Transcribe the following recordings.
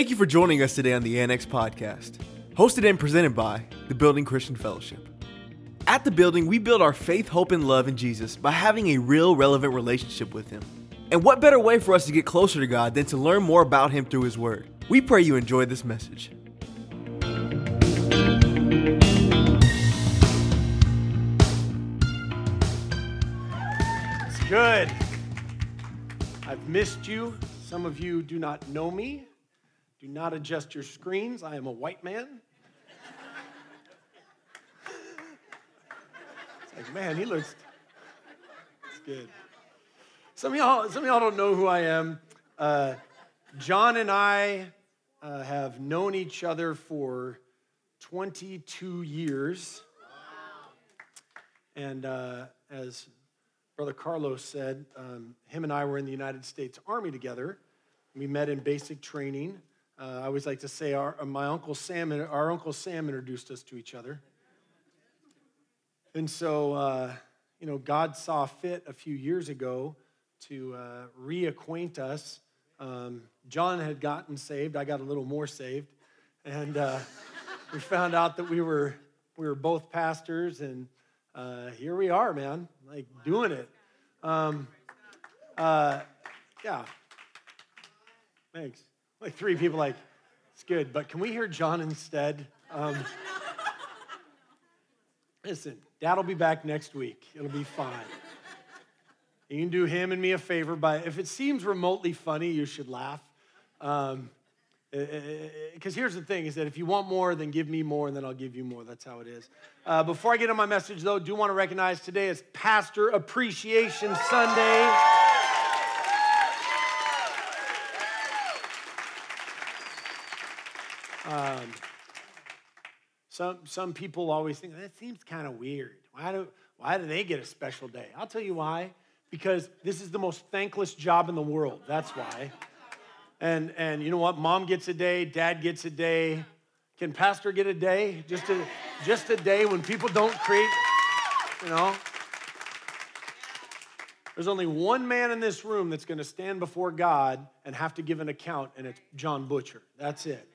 Thank you for joining us today on the Annex Podcast, hosted and presented by the Building Christian Fellowship. At the building, we build our faith, hope, and love in Jesus by having a real, relevant relationship with Him. And what better way for us to get closer to God than to learn more about Him through His Word? We pray you enjoy this message. It's good. I've missed you. Some of you do not know me. Do not adjust your screens. I am a white man. It's like, man, he looks. It's good. Some of y'all, some of y'all don't know who I am. Uh, John and I uh, have known each other for 22 years. And uh, as Brother Carlos said, um, him and I were in the United States Army together. We met in basic training. Uh, I always like to say our, my uncle Sam, and our uncle Sam introduced us to each other. And so, uh, you know, God saw fit a few years ago to uh, reacquaint us. Um, John had gotten saved. I got a little more saved, and uh, we found out that we were we were both pastors, and uh, here we are, man, like doing it. Um, uh, yeah. Thanks. Like three people, like it's good, but can we hear John instead? Um, listen, Dad will be back next week. It'll be fine. You can do him and me a favor by if it seems remotely funny, you should laugh. Um, because here's the thing is that if you want more then give me more and then i'll give you more that's how it is uh, before i get on my message though do want to recognize today is pastor appreciation sunday um, some, some people always think that seems kind of weird why do, why do they get a special day i'll tell you why because this is the most thankless job in the world that's why and, and you know what? Mom gets a day, dad gets a day. Can pastor get a day? Just a, just a day when people don't create, you know? There's only one man in this room that's going to stand before God and have to give an account, and it's John Butcher. That's it.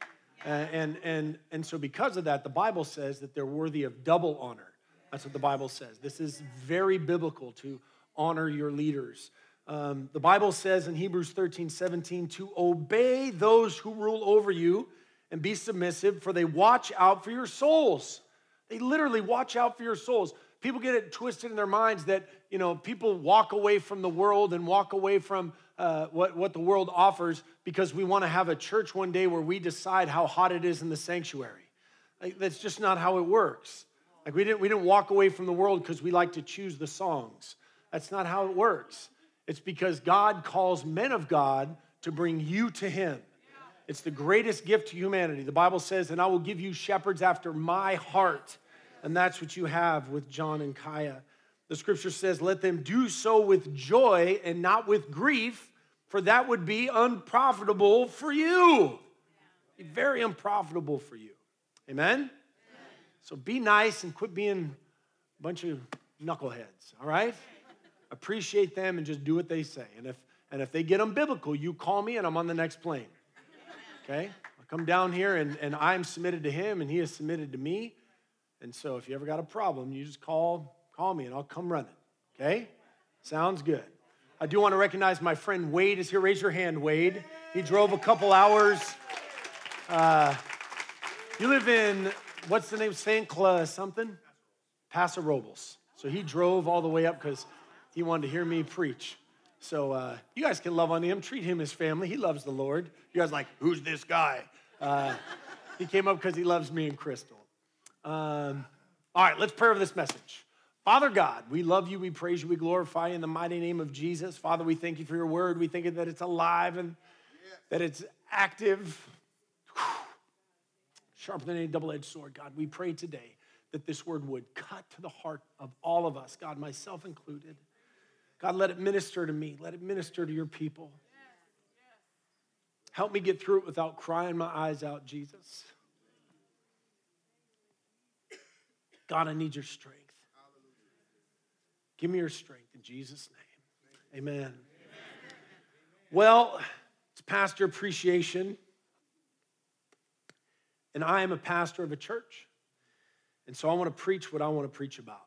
And, and, and, and so, because of that, the Bible says that they're worthy of double honor. That's what the Bible says. This is very biblical to honor your leaders. Um, the Bible says in Hebrews 13, 17, to obey those who rule over you and be submissive, for they watch out for your souls. They literally watch out for your souls. People get it twisted in their minds that, you know, people walk away from the world and walk away from uh, what, what the world offers because we want to have a church one day where we decide how hot it is in the sanctuary. Like, that's just not how it works. Like we didn't, we didn't walk away from the world because we like to choose the songs. That's not how it works. It's because God calls men of God to bring you to Him. It's the greatest gift to humanity. The Bible says, and I will give you shepherds after my heart. And that's what you have with John and Kaya. The scripture says, let them do so with joy and not with grief, for that would be unprofitable for you. Very unprofitable for you. Amen? So be nice and quit being a bunch of knuckleheads, all right? appreciate them and just do what they say. And if, and if they get them biblical, you call me and I'm on the next plane. Okay? I come down here and, and I'm submitted to him and he is submitted to me. And so if you ever got a problem, you just call, call me and I'll come running. Okay? Sounds good. I do want to recognize my friend Wade is here. Raise your hand, Wade. He drove a couple hours. Uh, you live in, what's the name? St. Clair something? Paso Robles. So he drove all the way up because he wanted to hear me preach. So uh, you guys can love on him, treat him as family. He loves the Lord. You guys like, who's this guy? Uh, he came up because he loves me and Crystal. Um, all right, let's pray over this message. Father God, we love you, we praise you, we glorify you in the mighty name of Jesus. Father, we thank you for your word. We thank you that it's alive and that it's active, sharper than any double edged sword. God, we pray today that this word would cut to the heart of all of us, God, myself included. God, let it minister to me. Let it minister to your people. Help me get through it without crying my eyes out, Jesus. God, I need your strength. Give me your strength in Jesus' name. Amen. Amen. Well, it's pastor appreciation. And I am a pastor of a church. And so I want to preach what I want to preach about.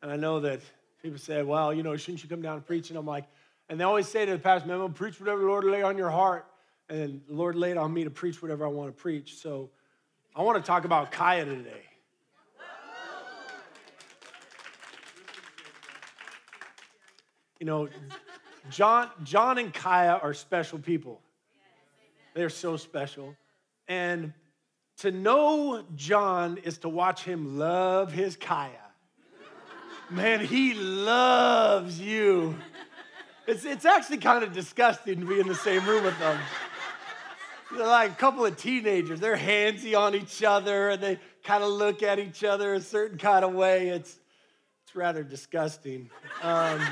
And I know that people say, well, you know, shouldn't you come down and preach? And I'm like, and they always say to the pastor, man, I'm preach whatever the Lord lay on your heart. And the Lord laid on me to preach whatever I want to preach. So I want to talk about Kaya today. You know, John, John and Kaya are special people. They're so special. And to know John is to watch him love his Kaya. Man, he loves you. It's, it's actually kind of disgusting to be in the same room with them. They're like a couple of teenagers. They're handsy on each other and they kind of look at each other a certain kind of way. It's, it's rather disgusting. Um,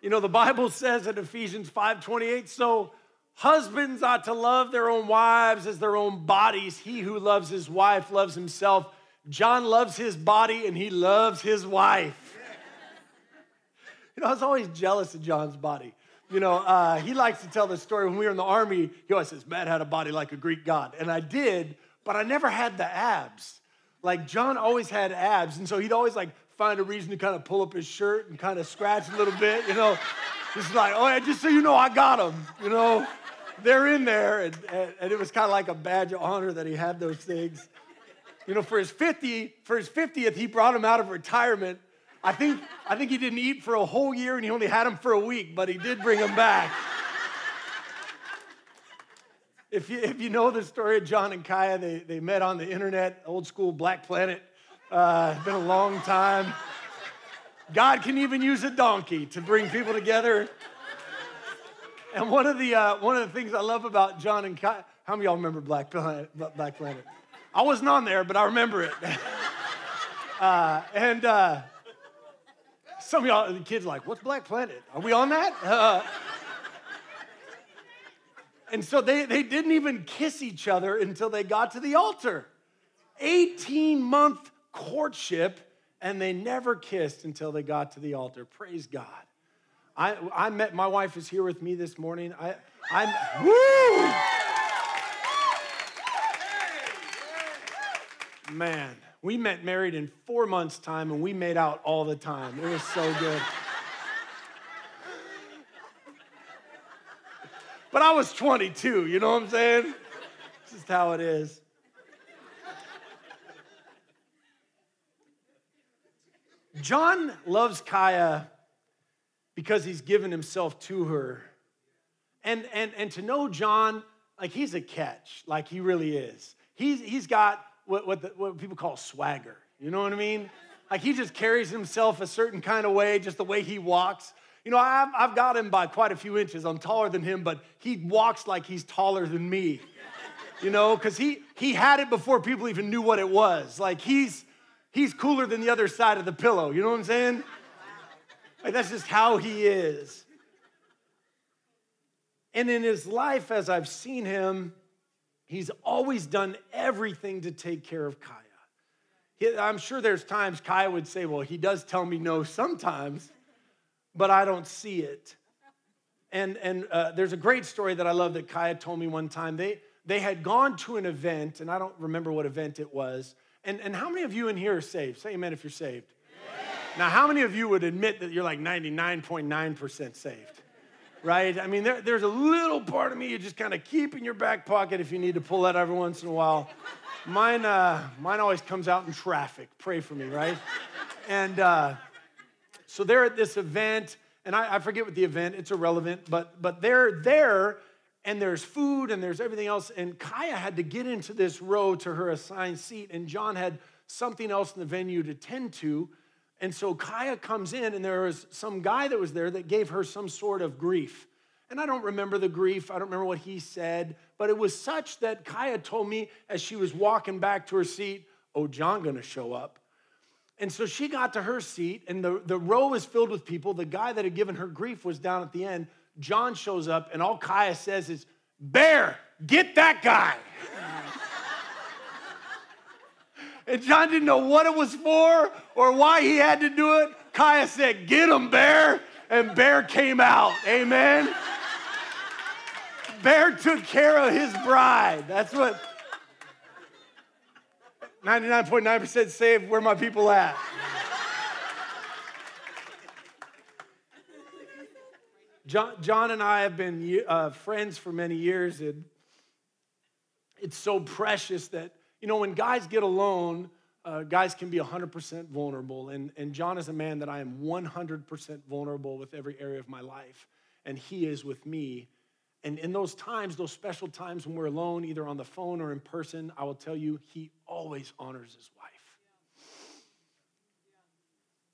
you know, the Bible says in Ephesians 5:28, so husbands ought to love their own wives as their own bodies. He who loves his wife loves himself. John loves his body and he loves his wife. You know, I was always jealous of John's body. You know, uh, he likes to tell the story when we were in the army. He always says, Matt had a body like a Greek god. And I did, but I never had the abs. Like, John always had abs. And so he'd always like find a reason to kind of pull up his shirt and kind of scratch a little bit, you know. Just like, oh, yeah, just so you know, I got them, you know. They're in there. And, and, and it was kind of like a badge of honor that he had those things. You know, for his 50, for his 50th, he brought him out of retirement. I think, I think he didn't eat for a whole year and he only had them for a week, but he did bring them back. If you, if you know the story of John and Kaya, they, they met on the internet, old school Black Planet. Uh, it's been a long time. God can even use a donkey to bring people together. And one of the uh, one of the things I love about John and Kai, how many of y'all remember Black Planet? Black Planet? I wasn't on there, but I remember it. Uh, and uh, some of y'all, the kids, like, what's Black Planet? Are we on that? Uh, and so they, they didn't even kiss each other until they got to the altar. 18 month courtship, and they never kissed until they got to the altar. Praise God. I, I met, my wife is here with me this morning. I, I'm, woo! Man, we met married in four months' time and we made out all the time. It was so good. But I was 22, you know what I'm saying? This is how it is. John loves Kaya because he's given himself to her. And, and, and to know John, like he's a catch, like he really is. He's, he's got what, what, the, what people call swagger. You know what I mean? Like he just carries himself a certain kind of way, just the way he walks. You know, I've, I've got him by quite a few inches. I'm taller than him, but he walks like he's taller than me. You know, because he, he had it before people even knew what it was. Like he's, he's cooler than the other side of the pillow. You know what I'm saying? Like, that's just how he is. And in his life, as I've seen him, he's always done everything to take care of Kaya. He, I'm sure there's times Kaya would say, Well, he does tell me no sometimes, but I don't see it. And, and uh, there's a great story that I love that Kaya told me one time. They, they had gone to an event, and I don't remember what event it was, and, and how many of you in here are saved? Say amen if you're saved. Now, how many of you would admit that you're like 99.9% saved? Right? I mean, there, there's a little part of me you just kind of keep in your back pocket if you need to pull that every once in a while. Mine, uh, mine always comes out in traffic. Pray for me, right? And uh, so they're at this event, and I, I forget what the event, it's irrelevant, but, but they're there and there's food and there's everything else. And Kaya had to get into this row to her assigned seat, and John had something else in the venue to tend to. And so Kaya comes in, and there was some guy that was there that gave her some sort of grief. And I don't remember the grief, I don't remember what he said, but it was such that Kaya told me as she was walking back to her seat, Oh, John gonna show up. And so she got to her seat, and the, the row was filled with people. The guy that had given her grief was down at the end. John shows up, and all Kaya says is, Bear, get that guy. and John didn't know what it was for or why he had to do it. Kaya said, Get him, Bear. And Bear came out. Amen. Bear took care of his bride. That's what 99.9% saved. Where my people at? John, John and I have been uh, friends for many years, and it's so precious that, you know, when guys get alone, uh, guys can be 100% vulnerable. And, and John is a man that I am 100% vulnerable with every area of my life, and he is with me. And in those times, those special times when we're alone, either on the phone or in person, I will tell you, he always honors his wife.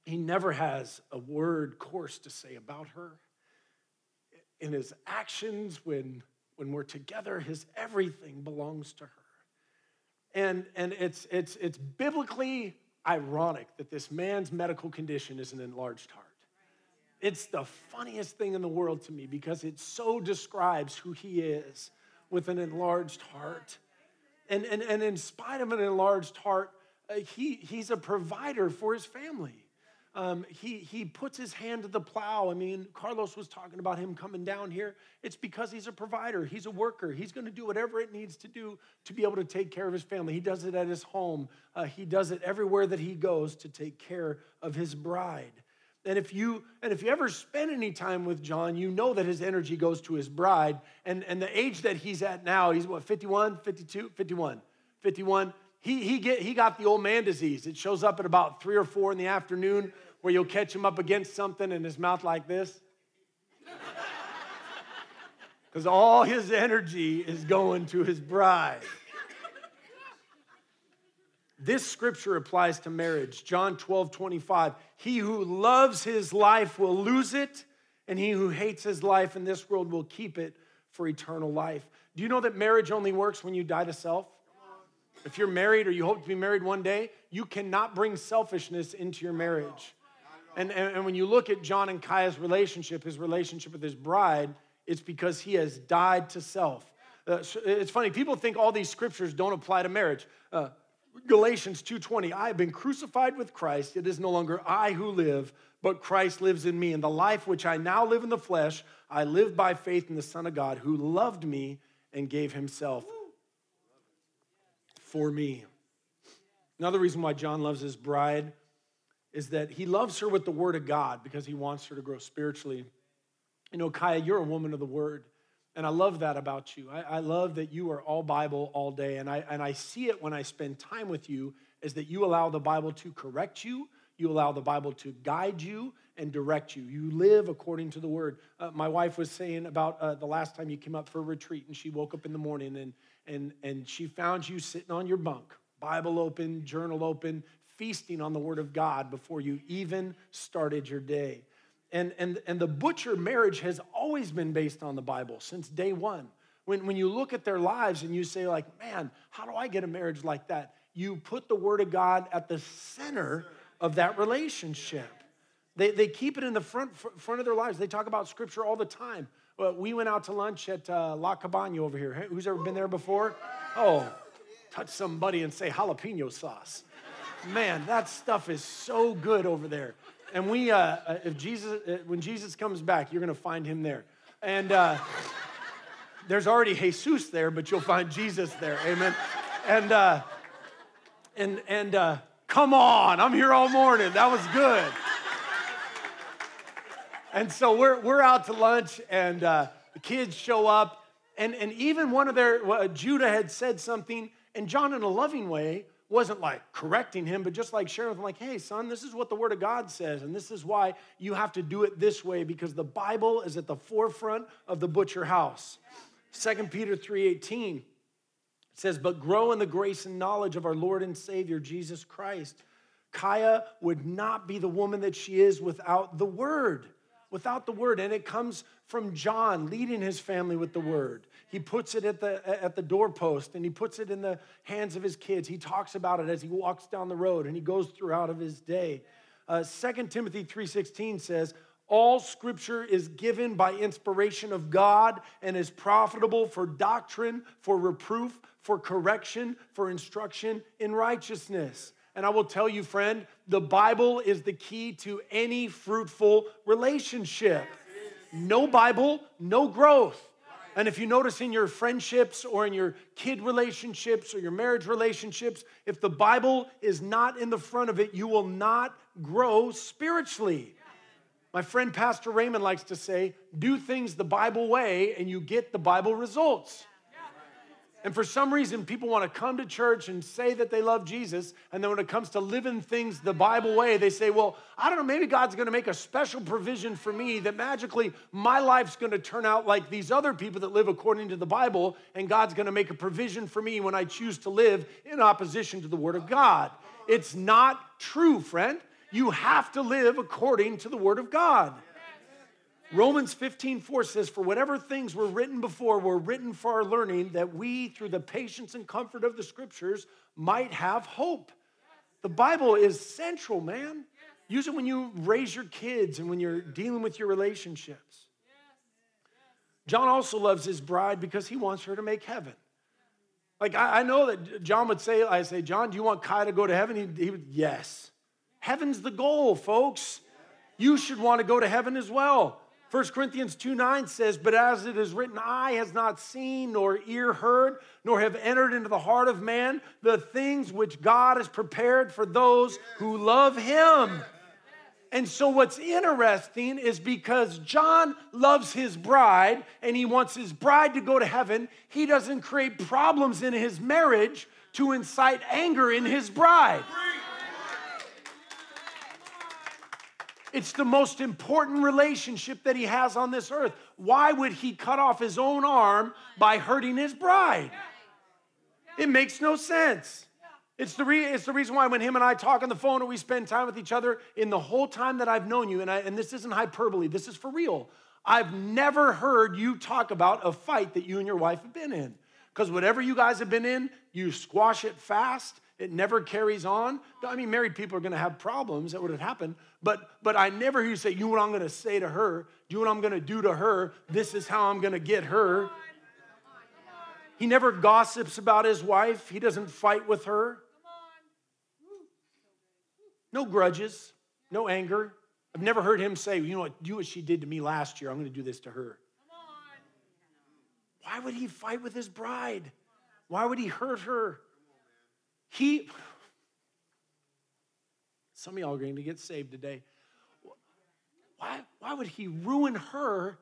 He never has a word coarse to say about her in his actions, when, when we're together, his everything belongs to her. And, and it's, it's, it's biblically ironic that this man's medical condition is an enlarged heart. It's the funniest thing in the world to me because it so describes who he is with an enlarged heart. And, and, and in spite of an enlarged heart, uh, he, he's a provider for his family um, he, he puts his hand to the plow. I mean, Carlos was talking about him coming down here. It's because he's a provider, he's a worker. He's going to do whatever it needs to do to be able to take care of his family. He does it at his home, uh, he does it everywhere that he goes to take care of his bride. And if you and if you ever spend any time with John, you know that his energy goes to his bride. And, and the age that he's at now, he's what, 51, 52, 51, 51. He, he, get, he got the old man disease. It shows up at about three or four in the afternoon where you'll catch him up against something and his mouth like this? Because all his energy is going to his bride. This scripture applies to marriage. John 12, 25. He who loves his life will lose it, and he who hates his life in this world will keep it for eternal life. Do you know that marriage only works when you die to self? If you're married or you hope to be married one day, you cannot bring selfishness into your marriage. And, and, and when you look at John and Kaya's relationship, his relationship with his bride, it's because he has died to self. Uh, it's funny, people think all these scriptures don't apply to marriage. Uh, Galatians 2:20, I have been crucified with Christ. It is no longer I who live, but Christ lives in me. And the life which I now live in the flesh, I live by faith in the Son of God who loved me and gave himself for me. Another reason why John loves his bride is that he loves her with the word of God because he wants her to grow spiritually. You know, Kaya, you're a woman of the word. And I love that about you. I, I, love that you are all Bible all day. And I, and I see it when I spend time with you is that you allow the Bible to correct you, you allow the Bible to guide you and direct you. You live according to the word. Uh, my wife was saying about uh, the last time you came up for a retreat, and she woke up in the morning and, and, and she found you sitting on your bunk, Bible open, journal open, feasting on the word of God before you even started your day. And, and, and the butcher marriage has always been based on the Bible since day one. When, when you look at their lives and you say, like, man, how do I get a marriage like that? You put the word of God at the center of that relationship. They, they keep it in the front, front of their lives. They talk about scripture all the time. Well, we went out to lunch at uh, La Cabana over here. Who's ever been there before? Oh, touch somebody and say jalapeno sauce man, that stuff is so good over there. And we, uh, uh if Jesus, uh, when Jesus comes back, you're going to find him there. And uh, there's already Jesus there, but you'll find Jesus there. Amen. And uh, and and uh, come on, I'm here all morning. That was good. And so we're we're out to lunch, and uh, the kids show up, and and even one of their uh, Judah had said something, and John, in a loving way, wasn't like correcting him, but just like sharing with him, like, hey, son, this is what the Word of God says, and this is why you have to do it this way because the Bible is at the forefront of the butcher house. 2 Peter 3:18 says, But grow in the grace and knowledge of our Lord and Savior, Jesus Christ. Kaya would not be the woman that she is without the word, without the word. And it comes from John leading his family with the word. He puts it at the, at the doorpost and he puts it in the hands of his kids. He talks about it as he walks down the road and he goes throughout of his day. Uh, 2 Timothy 3.16 says, all scripture is given by inspiration of God and is profitable for doctrine, for reproof, for correction, for instruction in righteousness. And I will tell you, friend, the Bible is the key to any fruitful relationship. No Bible, no growth. And if you notice in your friendships or in your kid relationships or your marriage relationships, if the Bible is not in the front of it, you will not grow spiritually. My friend Pastor Raymond likes to say, do things the Bible way and you get the Bible results. And for some reason, people want to come to church and say that they love Jesus. And then when it comes to living things the Bible way, they say, well, I don't know, maybe God's going to make a special provision for me that magically my life's going to turn out like these other people that live according to the Bible. And God's going to make a provision for me when I choose to live in opposition to the Word of God. It's not true, friend. You have to live according to the Word of God. Romans 15, 4 says, For whatever things were written before were written for our learning, that we, through the patience and comfort of the scriptures, might have hope. The Bible is central, man. Use it when you raise your kids and when you're dealing with your relationships. John also loves his bride because he wants her to make heaven. Like, I, I know that John would say, I say, John, do you want Kai to go to heaven? He, he would, yes. Heaven's the goal, folks. You should want to go to heaven as well. 1 Corinthians 2 9 says, But as it is written, eye has not seen, nor ear heard, nor have entered into the heart of man the things which God has prepared for those who love him. And so, what's interesting is because John loves his bride and he wants his bride to go to heaven, he doesn't create problems in his marriage to incite anger in his bride. It's the most important relationship that he has on this earth. Why would he cut off his own arm by hurting his bride? It makes no sense. It's the, re- it's the reason why when him and I talk on the phone or we spend time with each other in the whole time that I've known you, and, I, and this isn't hyperbole, this is for real. I've never heard you talk about a fight that you and your wife have been in. Because whatever you guys have been in, you squash it fast it never carries on. I mean, married people are going to have problems. That would have happened. But, but I never hear you say, you know what I'm going to say to her? You know what I'm going to do to her? This is how I'm going to get her. He never gossips about his wife. He doesn't fight with her. No grudges, no anger. I've never heard him say, you know what, do what she did to me last year. I'm going to do this to her. Why would he fight with his bride? Why would he hurt her? He, some of y'all are going to get saved today. Why, why would he ruin her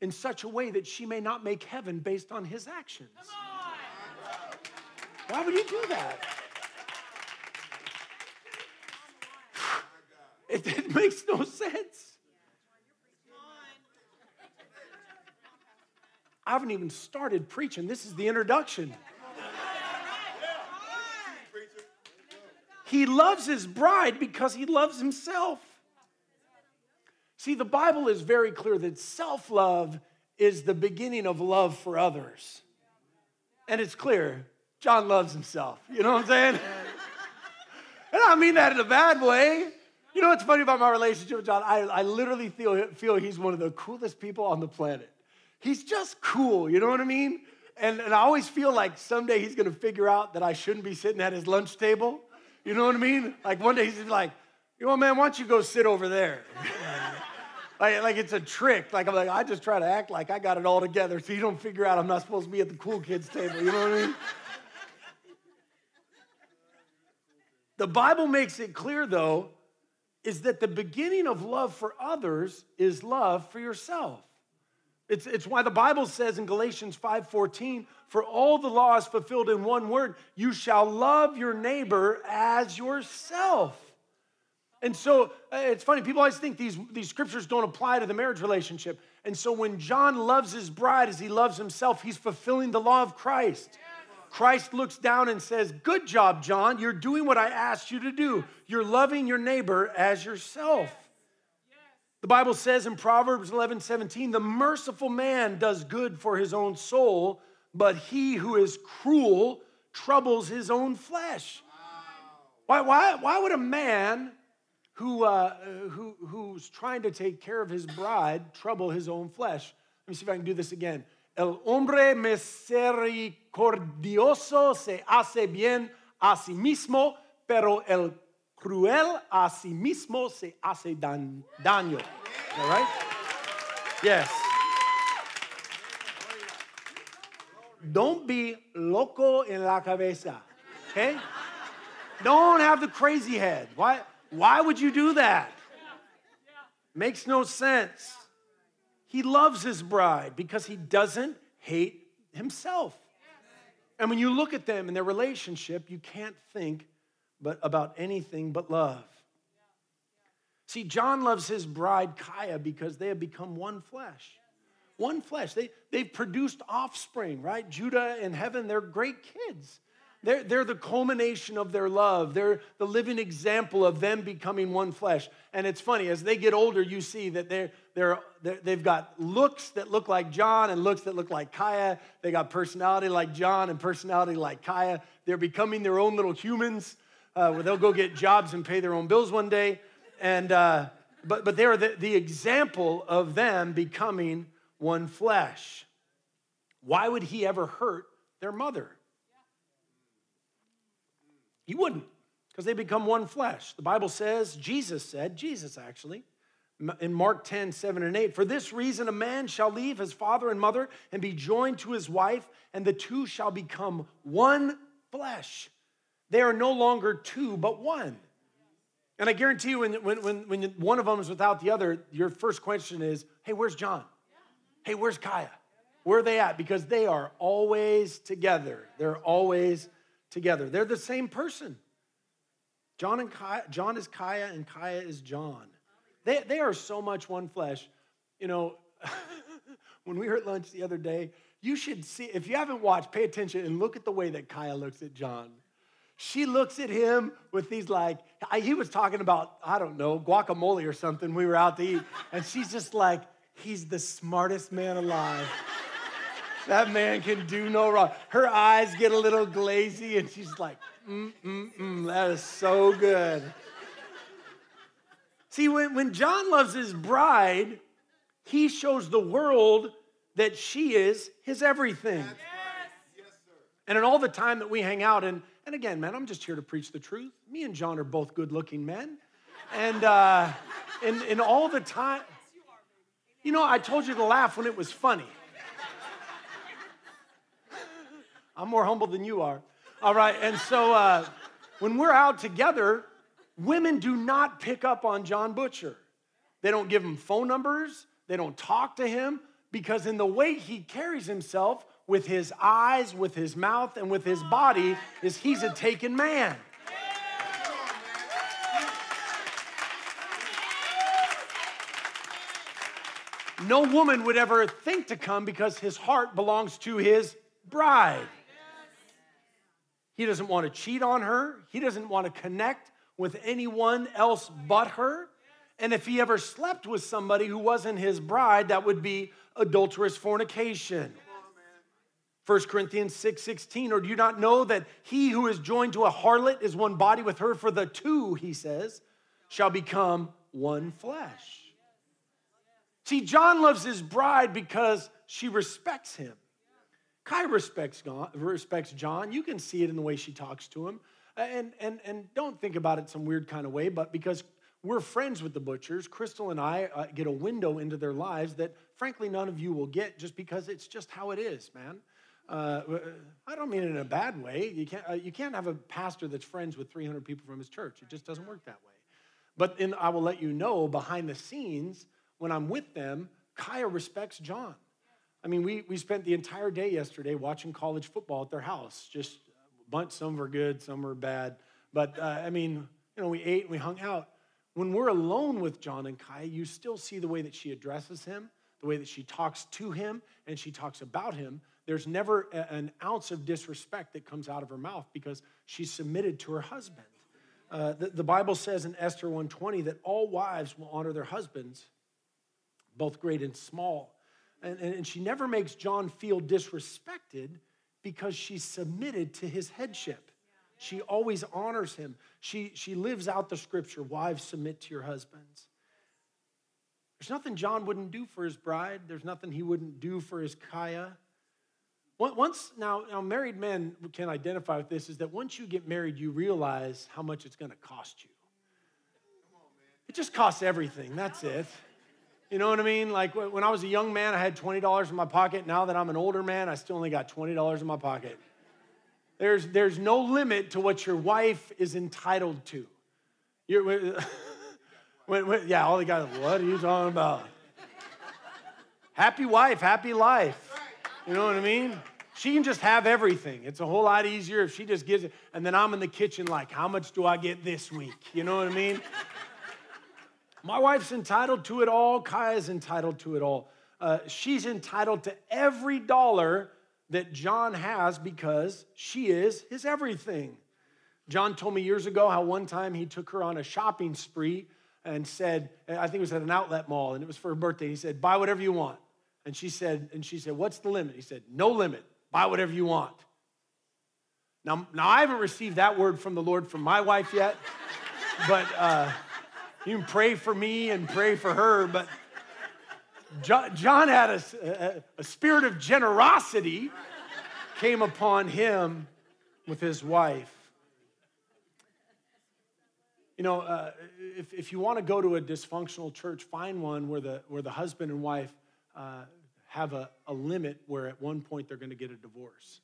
in such a way that she may not make heaven based on his actions? Why would he do that? It, it makes no sense. I haven't even started preaching. This is the introduction. He loves his bride because he loves himself. See, the Bible is very clear that self love is the beginning of love for others. And it's clear, John loves himself. You know what I'm saying? and I mean that in a bad way. You know what's funny about my relationship with John? I, I literally feel, feel he's one of the coolest people on the planet. He's just cool, you know what I mean? And, and I always feel like someday he's gonna figure out that I shouldn't be sitting at his lunch table. You know what I mean? Like one day he's like, you know, man, why don't you go sit over there? like, like it's a trick. Like I'm like, I just try to act like I got it all together so you don't figure out I'm not supposed to be at the cool kids table. You know what I mean? the Bible makes it clear, though, is that the beginning of love for others is love for yourself. It's, it's why the Bible says in Galatians 5:14, for all the law is fulfilled in one word, you shall love your neighbor as yourself. And so uh, it's funny, people always think these, these scriptures don't apply to the marriage relationship. And so when John loves his bride as he loves himself, he's fulfilling the law of Christ. Christ looks down and says, Good job, John. You're doing what I asked you to do. You're loving your neighbor as yourself. The Bible says in Proverbs 11 17, the merciful man does good for his own soul, but he who is cruel troubles his own flesh. Why, why, why would a man who, uh, who, who's trying to take care of his bride trouble his own flesh? Let me see if I can do this again. El hombre misericordioso se hace bien a sí mismo, pero el cruel a sí mismo se hace daño. All right? Yes. don't be loco en la cabeza, okay? Don't have the crazy head. Why, why would you do that? Makes no sense. He loves his bride because he doesn't hate himself. And when you look at them in their relationship, you can't think but about anything but love. See, John loves his bride Kaya because they have become one flesh. One flesh. They, they've produced offspring, right? Judah and heaven, they're great kids. They're, they're the culmination of their love. They're the living example of them becoming one flesh. And it's funny, as they get older, you see that they're, they're, they're, they've got looks that look like John and looks that look like Kaya. They got personality like John and personality like Kaya. They're becoming their own little humans uh, where they'll go get jobs and pay their own bills one day. And, uh, but, but they're the, the example of them becoming one flesh. Why would he ever hurt their mother? He wouldn't, because they become one flesh. The Bible says, Jesus said, Jesus actually, in Mark 10, 7 and 8, for this reason a man shall leave his father and mother and be joined to his wife, and the two shall become one flesh. They are no longer two, but one. And I guarantee you, when, when, when, when one of them is without the other, your first question is, hey, where's John? Hey, where's Kaya? Where are they at? Because they are always together. They're always together. They're the same person. John, and Kaya, John is Kaya and Kaya is John. They, they are so much one flesh. You know, when we were at lunch the other day, you should see, if you haven't watched, pay attention and look at the way that Kaya looks at John. She looks at him with these like, I, he was talking about, I don't know, guacamole or something. We were out to eat. And she's just like, he's the smartest man alive. That man can do no wrong. Her eyes get a little glazy, and she's like, mm, mm, mm, that is so good. See, when, when John loves his bride, he shows the world that she is his everything. Yes. Yes, and in all the time that we hang out, and, and again, man, I'm just here to preach the truth. Me and John are both good looking men. And uh, in, in all the time, you know, I told you to laugh when it was funny. I'm more humble than you are. All right, and so uh, when we're out together, women do not pick up on John Butcher. They don't give him phone numbers, they don't talk to him, because in the way he carries himself with his eyes, with his mouth, and with his body, is he's a taken man. No woman would ever think to come because his heart belongs to his bride. He doesn't want to cheat on her. He doesn't want to connect with anyone else but her. And if he ever slept with somebody who wasn't his bride, that would be adulterous fornication. 1 Corinthians 6 16, or do you not know that he who is joined to a harlot is one body with her? For the two, he says, shall become one flesh. See, John loves his bride because she respects him. Kai respects, God, respects John. You can see it in the way she talks to him. And, and, and don't think about it some weird kind of way, but because we're friends with the Butchers, Crystal and I uh, get a window into their lives that, frankly, none of you will get just because it's just how it is, man. Uh, I don't mean it in a bad way. You can't, uh, you can't have a pastor that's friends with 300 people from his church. It just doesn't work that way. But in, I will let you know behind the scenes, when I'm with them, Kaya respects John. I mean, we, we spent the entire day yesterday watching college football at their house. Just a bunch, some were good, some were bad. But uh, I mean, you know, we ate and we hung out. When we're alone with John and Kaya, you still see the way that she addresses him, the way that she talks to him, and she talks about him. There's never a, an ounce of disrespect that comes out of her mouth because she's submitted to her husband. Uh, the, the Bible says in Esther 120 that all wives will honor their husbands, both great and small. And, and she never makes John feel disrespected because she's submitted to his headship. She always honors him. She, she lives out the scripture wives, submit to your husbands. There's nothing John wouldn't do for his bride, there's nothing he wouldn't do for his Kaya. Once now, now married men can identify with this is that once you get married, you realize how much it's going to cost you. It just costs everything. That's it. You know what I mean? Like when I was a young man, I had $20 in my pocket. Now that I'm an older man, I still only got $20 in my pocket. There's, there's no limit to what your wife is entitled to. You're, when, when, yeah, all the guys, what are you talking about? happy wife, happy life. You know what I mean? She can just have everything. It's a whole lot easier if she just gives it. And then I'm in the kitchen, like, how much do I get this week? You know what I mean? My wife's entitled to it all. Kaya's entitled to it all. Uh, she's entitled to every dollar that John has because she is his everything. John told me years ago how one time he took her on a shopping spree and said, I think it was at an outlet mall, and it was for her birthday. He said, Buy whatever you want. And she said, and she said, What's the limit? He said, No limit. Buy whatever you want. Now, now I haven't received that word from the Lord from my wife yet, but uh, you can pray for me and pray for her. But John, had a, a, a spirit of generosity came upon him with his wife. You know, uh, if, if you want to go to a dysfunctional church, find one where the, where the husband and wife uh, have a, a limit where at one point they're going to get a divorce.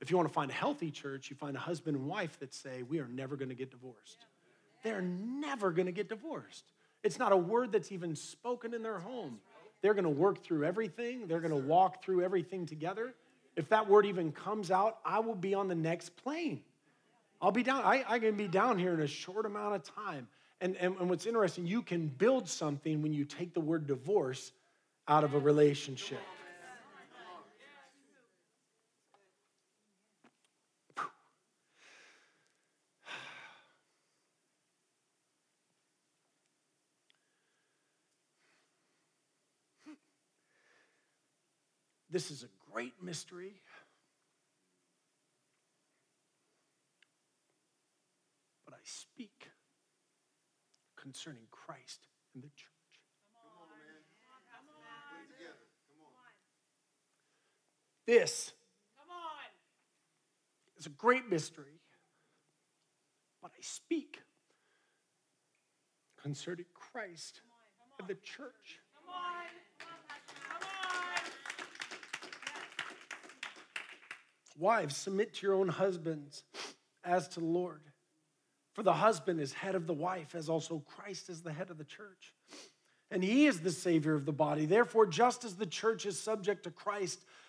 If you want to find a healthy church, you find a husband and wife that say, We are never going to get divorced. They're never going to get divorced. It's not a word that's even spoken in their home. They're going to work through everything, they're going to walk through everything together. If that word even comes out, I will be on the next plane. I'll be down, I, I can be down here in a short amount of time. And, and, and what's interesting, you can build something when you take the word divorce out of a relationship. This is a great mystery. But I speak concerning Christ and the church. This is a great mystery, but I speak concerning Christ and the church. Wives, submit to your own husbands as to the Lord. For the husband is head of the wife, as also Christ is the head of the church. And he is the Savior of the body. Therefore, just as the church is subject to Christ,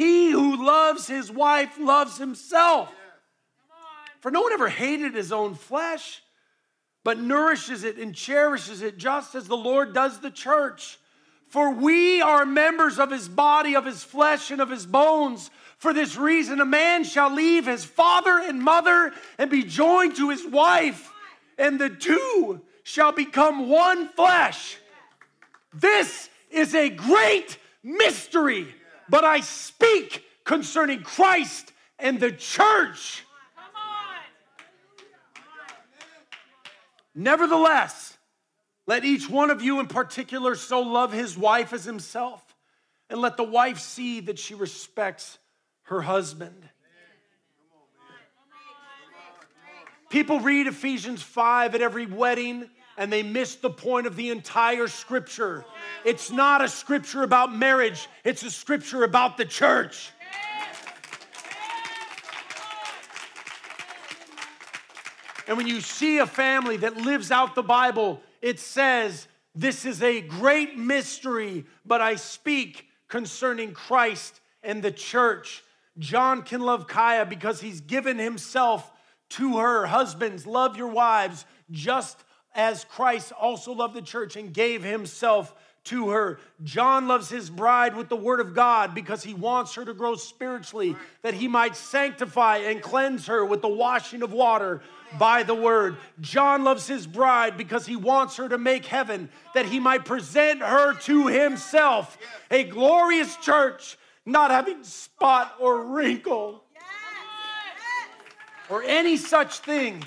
He who loves his wife loves himself. For no one ever hated his own flesh, but nourishes it and cherishes it just as the Lord does the church for we are members of his body, of his flesh, and of his bones. For this reason, a man shall leave his father and mother and be joined to his wife, and the two shall become one flesh. This is a great mystery, but I speak concerning Christ and the church. Nevertheless, let each one of you in particular so love his wife as himself, and let the wife see that she respects her husband. People read Ephesians 5 at every wedding and they miss the point of the entire scripture. It's not a scripture about marriage, it's a scripture about the church. And when you see a family that lives out the Bible, it says, This is a great mystery, but I speak concerning Christ and the church. John can love Kaya because he's given himself to her. Husbands, love your wives just as Christ also loved the church and gave himself to her. John loves his bride with the word of God because he wants her to grow spiritually, that he might sanctify and cleanse her with the washing of water by the word. John loves his bride because he wants her to make heaven, that he might present her to himself, a glorious church, not having spot or wrinkle or any such thing,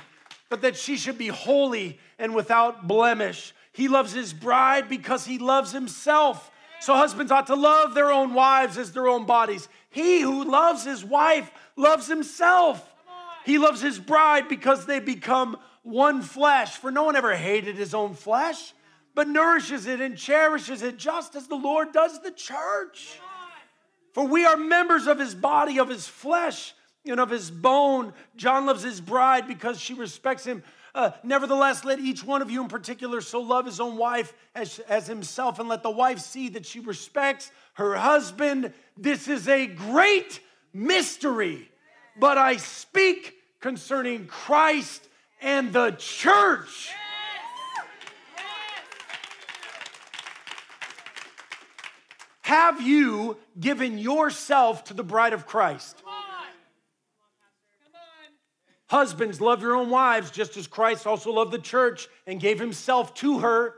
but that she should be holy and without blemish. He loves his bride because he loves himself. So husbands ought to love their own wives as their own bodies. He who loves his wife loves himself. He loves his bride because they become one flesh. For no one ever hated his own flesh, but nourishes it and cherishes it just as the Lord does the church. For we are members of his body, of his flesh, and of his bone. John loves his bride because she respects him. Uh, nevertheless, let each one of you in particular so love his own wife as, as himself, and let the wife see that she respects her husband. This is a great mystery, but I speak concerning Christ and the church. Have you given yourself to the bride of Christ? Husbands, love your own wives just as Christ also loved the church and gave himself to her.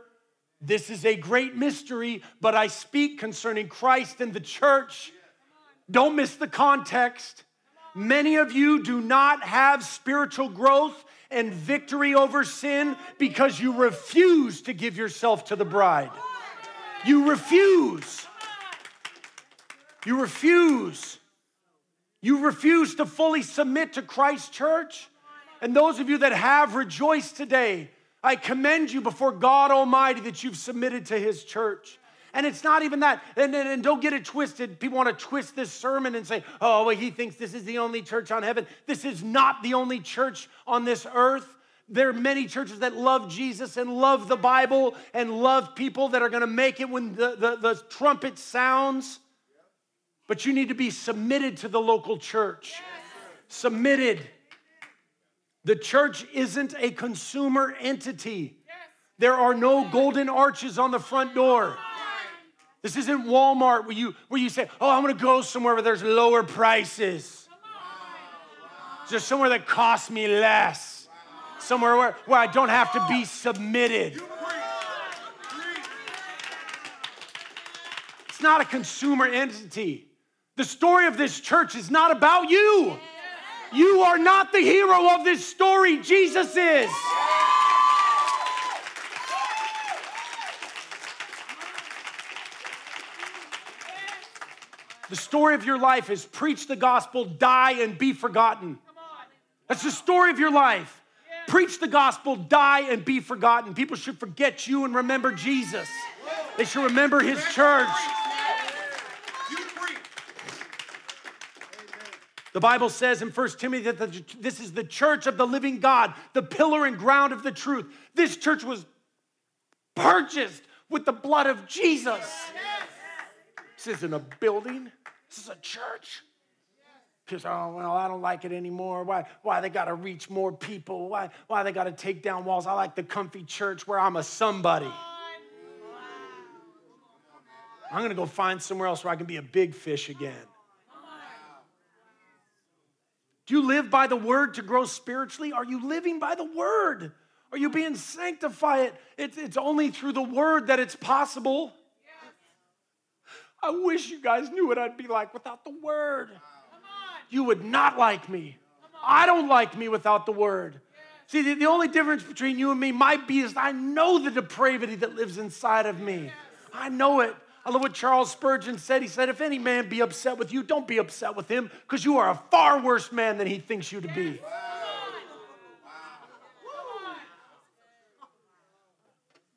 This is a great mystery, but I speak concerning Christ and the church. Don't miss the context. Many of you do not have spiritual growth and victory over sin because you refuse to give yourself to the bride. You refuse. You refuse. You refuse to fully submit to Christ's church. And those of you that have, rejoice today. I commend you before God Almighty that you've submitted to His church. And it's not even that. And, and, and, don't get it twisted. People want to twist this sermon and say, oh, well, he thinks this is the only church on heaven. This is not the only church on this earth. There are many churches that love Jesus and love the Bible and love people that are going to make it when the, the, the trumpet sounds. But you need to be submitted to the local church. Yes. Submitted. The church isn't a consumer entity. Yes. There are no golden arches on the front door. This isn't Walmart where you, where you say, Oh, I'm gonna go somewhere where there's lower prices. Just somewhere that costs me less. Somewhere where, where I don't have to be submitted. It's not a consumer entity. The story of this church is not about you. You are not the hero of this story, Jesus is. The story of your life is preach the gospel, die, and be forgotten. That's the story of your life. Preach the gospel, die, and be forgotten. People should forget you and remember Jesus. They should remember his church. The Bible says in 1 Timothy that the, this is the church of the living God, the pillar and ground of the truth. This church was purchased with the blood of Jesus. This isn't a building, this is a church. Because, oh, well, I don't like it anymore. Why, why they got to reach more people? Why, why they got to take down walls? I like the comfy church where I'm a somebody. I'm going to go find somewhere else where I can be a big fish again. Do you live by the word to grow spiritually? Are you living by the word? Are you being sanctified? It's, it's only through the word that it's possible. I wish you guys knew what I'd be like without the word. You would not like me. I don't like me without the word. See, the, the only difference between you and me might be is I know the depravity that lives inside of me. I know it. I love what Charles Spurgeon said. He said, If any man be upset with you, don't be upset with him because you are a far worse man than he thinks you to be.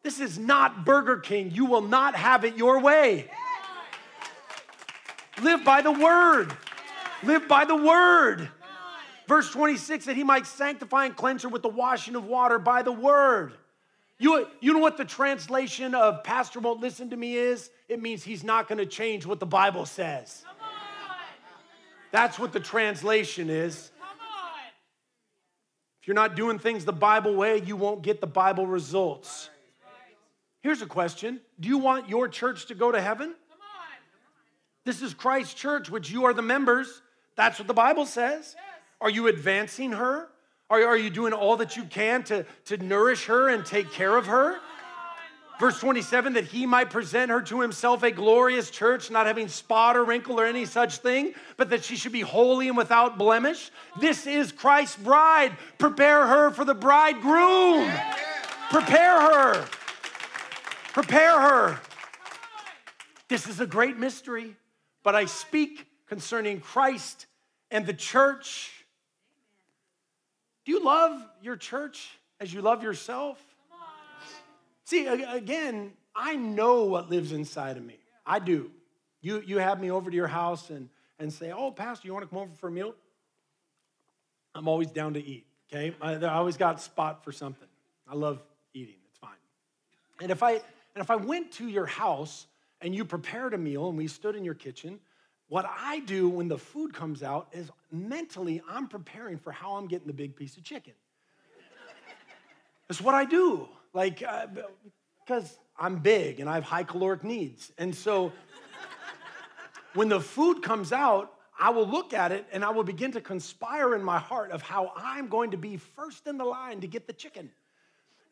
This is not Burger King. You will not have it your way. Live by the word. Live by the word. Verse 26 that he might sanctify and cleanse her with the washing of water by the word. You, you know what the translation of pastor won't listen to me is? It means he's not going to change what the Bible says. That's what the translation is. If you're not doing things the Bible way, you won't get the Bible results. Here's a question Do you want your church to go to heaven? This is Christ's church, which you are the members. That's what the Bible says. Are you advancing her? Are, are you doing all that you can to, to nourish her and take care of her? Verse 27 that he might present her to himself a glorious church, not having spot or wrinkle or any such thing, but that she should be holy and without blemish. This is Christ's bride. Prepare her for the bridegroom. Prepare her. Prepare her. This is a great mystery, but I speak concerning Christ and the church. Do you love your church as you love yourself? See, again, I know what lives inside of me. I do. You, you have me over to your house and, and say, Oh, Pastor, you want to come over for a meal? I'm always down to eat, okay? I, I always got spot for something. I love eating, it's fine. And if I, and if I went to your house and you prepared a meal and we stood in your kitchen, what I do when the food comes out is mentally I'm preparing for how I'm getting the big piece of chicken. That's what I do. Like, because uh, I'm big and I have high caloric needs. And so when the food comes out, I will look at it and I will begin to conspire in my heart of how I'm going to be first in the line to get the chicken.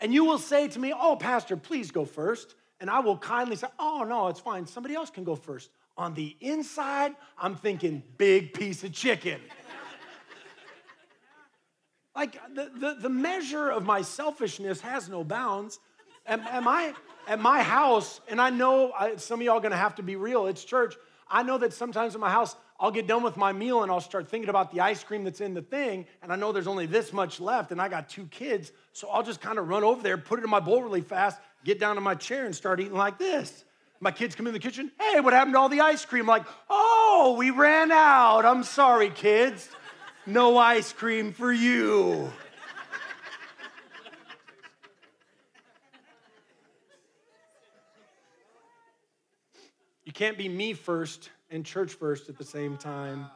And you will say to me, Oh, Pastor, please go first. And I will kindly say, Oh, no, it's fine. Somebody else can go first. On the inside, I'm thinking, big piece of chicken. Like the, the, the measure of my selfishness has no bounds. Am, am I at my house, and I know I, some of y'all gonna have to be real, it's church. I know that sometimes in my house, I'll get done with my meal and I'll start thinking about the ice cream that's in the thing, and I know there's only this much left, and I got two kids, so I'll just kind of run over there, put it in my bowl really fast, get down to my chair, and start eating like this. My kids come in the kitchen, hey, what happened to all the ice cream? Like, oh, we ran out. I'm sorry, kids no ice cream for you. You can't be me first and church first at the same time.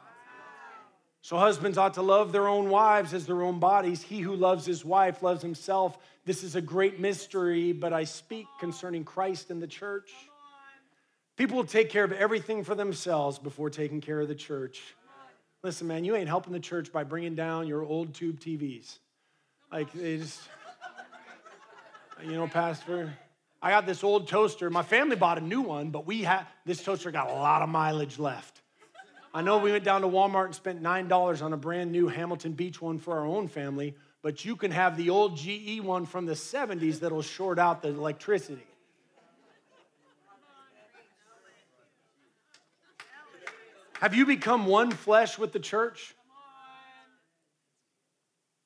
So, husbands ought to love their own wives as their own bodies. He who loves his wife loves himself. This is a great mystery, but I speak concerning Christ and the church. People will take care of everything for themselves before taking care of the church. Listen, man, you ain't helping the church by bringing down your old tube TVs. Like, they just, you know, Pastor, I got this old toaster. My family bought a new one, but we had this toaster got a lot of mileage left. I know we went down to Walmart and spent $9 on a brand new Hamilton Beach one for our own family, but you can have the old GE one from the 70s that'll short out the electricity. Have you become one flesh with the church?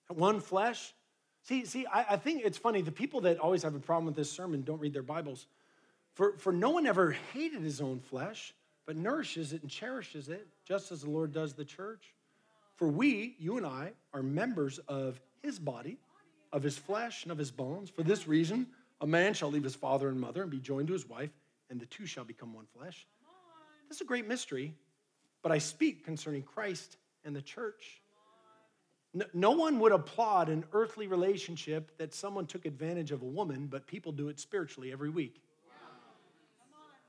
One flesh? See, see, I, I, think it's funny. The people that always have a problem with this sermon don't read their Bibles. For, for no one ever hated his own flesh, but nourishes it and cherishes it, just as the Lord does the church. For we, you and I, are members of his body, of his flesh, and of his bones. For this reason, a man shall leave his father and mother and be joined to his wife, and the two shall become one flesh. This is a great mystery, but I speak concerning Christ and the church. No, one would applaud an earthly relationship that someone took advantage of a woman, but people do it spiritually every week.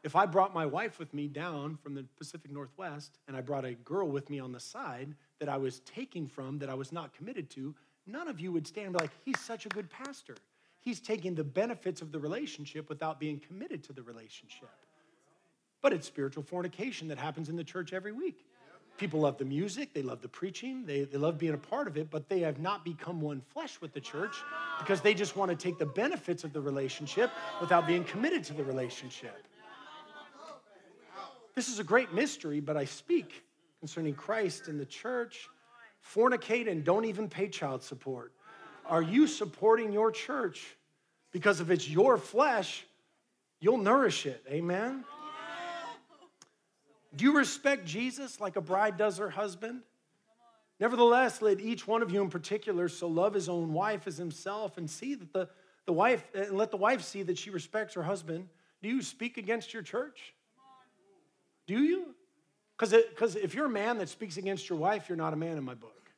If I brought my wife with me down from the Pacific Northwest and I brought a girl with me on the side that I was taking from, that I was not committed to, none of you would stand like, he's such a good pastor. He's taking the benefits of the relationship without being committed to the relationship. But it's spiritual fornication that happens in the church every week. People love the music, they love the preaching, they, they love being a part of it, but they have not become one flesh with the church because they just want to take the benefits of the relationship without being committed to the relationship. This is a great mystery, but I speak concerning Christ and the church. Fornicate and don't even pay child support. Are you supporting your church? Because if it's your flesh, you'll nourish it. Amen? Do you respect Jesus like a bride does her husband? Nevertheless, let each one of you in particular so love his own wife as himself and see that the, the wife, and let the wife see that she respects her husband. Do you speak against your church? Do you? Because if you're a man that speaks against your wife, you're not a man in my book.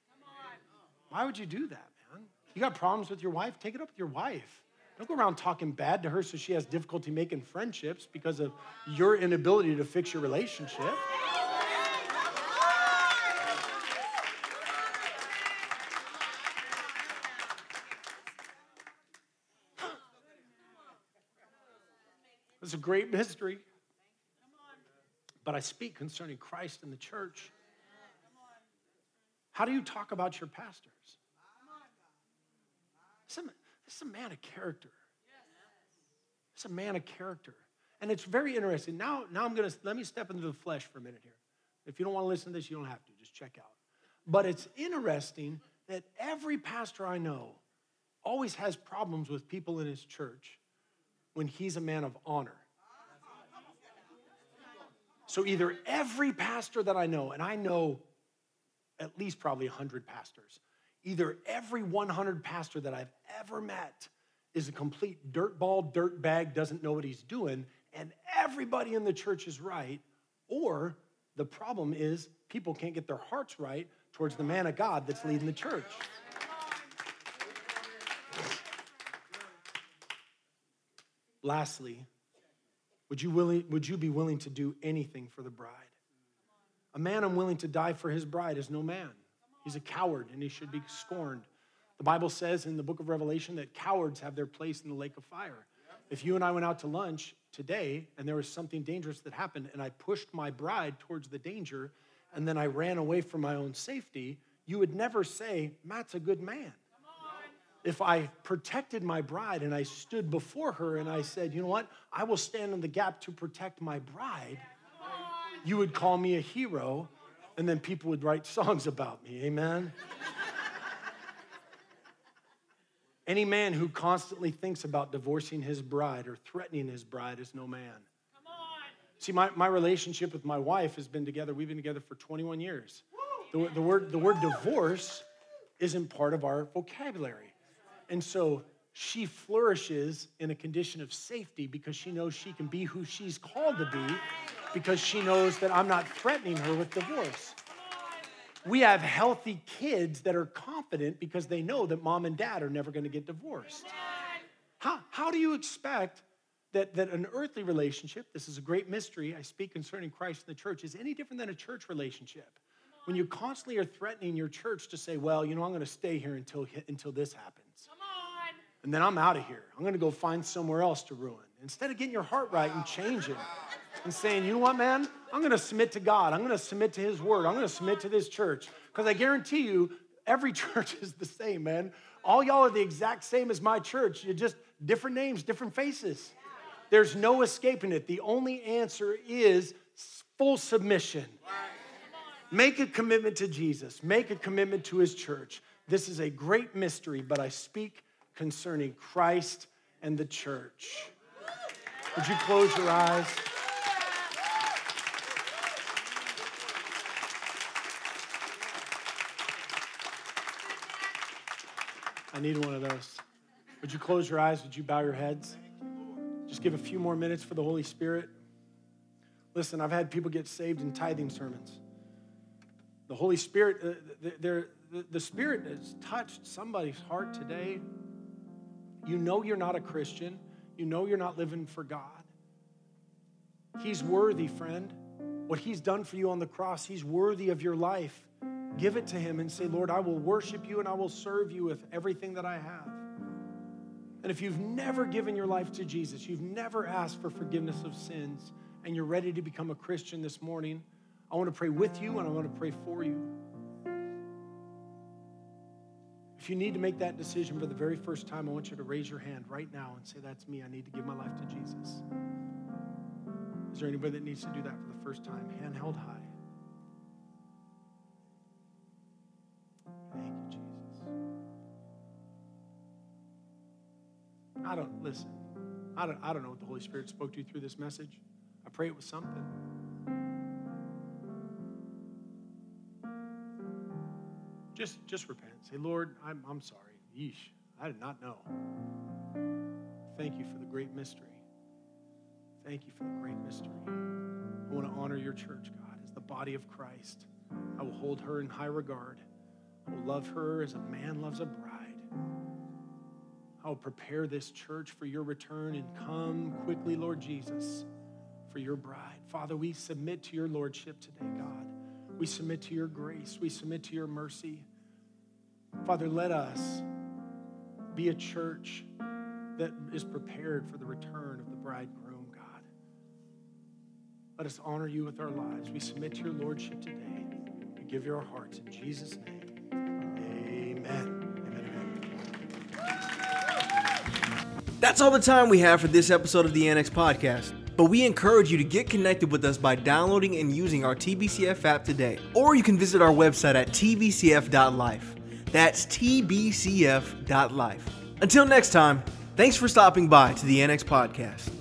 Why would you do that, man? You got problems with your wife? Take it up with your wife. Don't go around talking bad to her so she has difficulty making friendships because of your inability to fix your relationship. It's a great mystery. But I speak concerning Christ and the church. How do you talk about your pastors? This is a man of character. It's a man of character. And it's very interesting. Now, now I'm to let me step into the flesh for a minute here. If you don't want to listen to this, you don't have to. Just check out. But it's interesting that every pastor I know always has problems with people in his church when he's a man of honor. So either every pastor that I know, and I know at least probably 100 pastors, either every 100 pastor that I've ever met is a complete dirtball, dirtbag, doesn't know what he's doing, and everybody in the church is right, or the problem is people can't get their hearts right towards the man of God that's leading the church. Lastly, would you, willing, would you be willing to do anything for the bride? A man unwilling to die for his bride is no man. He's a coward and he should be scorned. The Bible says in the book of Revelation that cowards have their place in the lake of fire. If you and I went out to lunch today and there was something dangerous that happened and I pushed my bride towards the danger and then I ran away for my own safety, you would never say, Matt's a good man if I protected my bride and I stood before her and I said, you know what, I will stand in the gap to protect my bride, you would call me a hero, and then people would write songs about me. Amen? Any man who constantly thinks about divorcing his bride or threatening his bride is no man. See, my, my relationship with my wife has been together, we've been together for 21 years. The, the, word, the word divorce isn't part of our vocabulary. And so she flourishes in a condition of safety because she knows she can be who she's called to be because she knows that I'm not threatening her with divorce. We have healthy kids that are confident because they know that mom and dad are never going to get divorced. How, how do you expect that, that an earthly relationship, this is a great mystery, I speak concerning Christ and the church, is any different than a church relationship? When you constantly are threatening your church to say, well, you know, I'm going to stay here until, until this happens and then I'm out of here. I'm going to go find somewhere else to ruin. Instead of getting your heart right and changing and saying, you know what, man? I'm going to submit to God. I'm going to submit to His Word. I'm going to submit to this church. Because I guarantee you, every church is the same, man. All y'all are the exact same as my church. You're just different names, different faces. There's no escaping it. The only answer is full submission. Make a commitment to Jesus, make a commitment to His church. This is a great mystery, but I speak concerning Christ and the church. Would you close your eyes? I need one of those. Would you close your eyes? Would you bow your heads? Just give a few more minutes for the Holy Spirit. Listen, I've had people get saved in tithing sermons. The Holy Spirit, uh, the, the, the Spirit has touched somebody's heart today you know you're not a Christian. You know you're not living for God. He's worthy, friend. What He's done for you on the cross, He's worthy of your life. Give it to Him and say, Lord, I will worship you and I will serve you with everything that I have. And if you've never given your life to Jesus, you've never asked for forgiveness of sins, and you're ready to become a Christian this morning, I want to pray with you and I want to pray for you. If you need to make that decision for the very first time, I want you to raise your hand right now and say, That's me. I need to give my life to Jesus. Is there anybody that needs to do that for the first time? Hand held high. I don't, listen, I don't, I don't know what the Holy Spirit spoke to you through this message. I pray it was something. Just, just repent. Say, Lord, I'm, I'm sorry. Yeesh, I did not know. Thank you for the great mystery. Thank you for the great mystery. I want to honor your church, God, as the body of Christ. I will hold her in high regard. I will love her as a man loves a bride. Oh, prepare this church for your return and come quickly, Lord Jesus, for your bride. Father, we submit to your lordship today, God. We submit to your grace. We submit to your mercy. Father, let us be a church that is prepared for the return of the bridegroom, God. Let us honor you with our lives. We submit to your lordship today. We give you our hearts in Jesus' name. That's all the time we have for this episode of the Annex Podcast. But we encourage you to get connected with us by downloading and using our TBCF app today. Or you can visit our website at tbcf.life. That's tbcf.life. Until next time, thanks for stopping by to the Annex Podcast.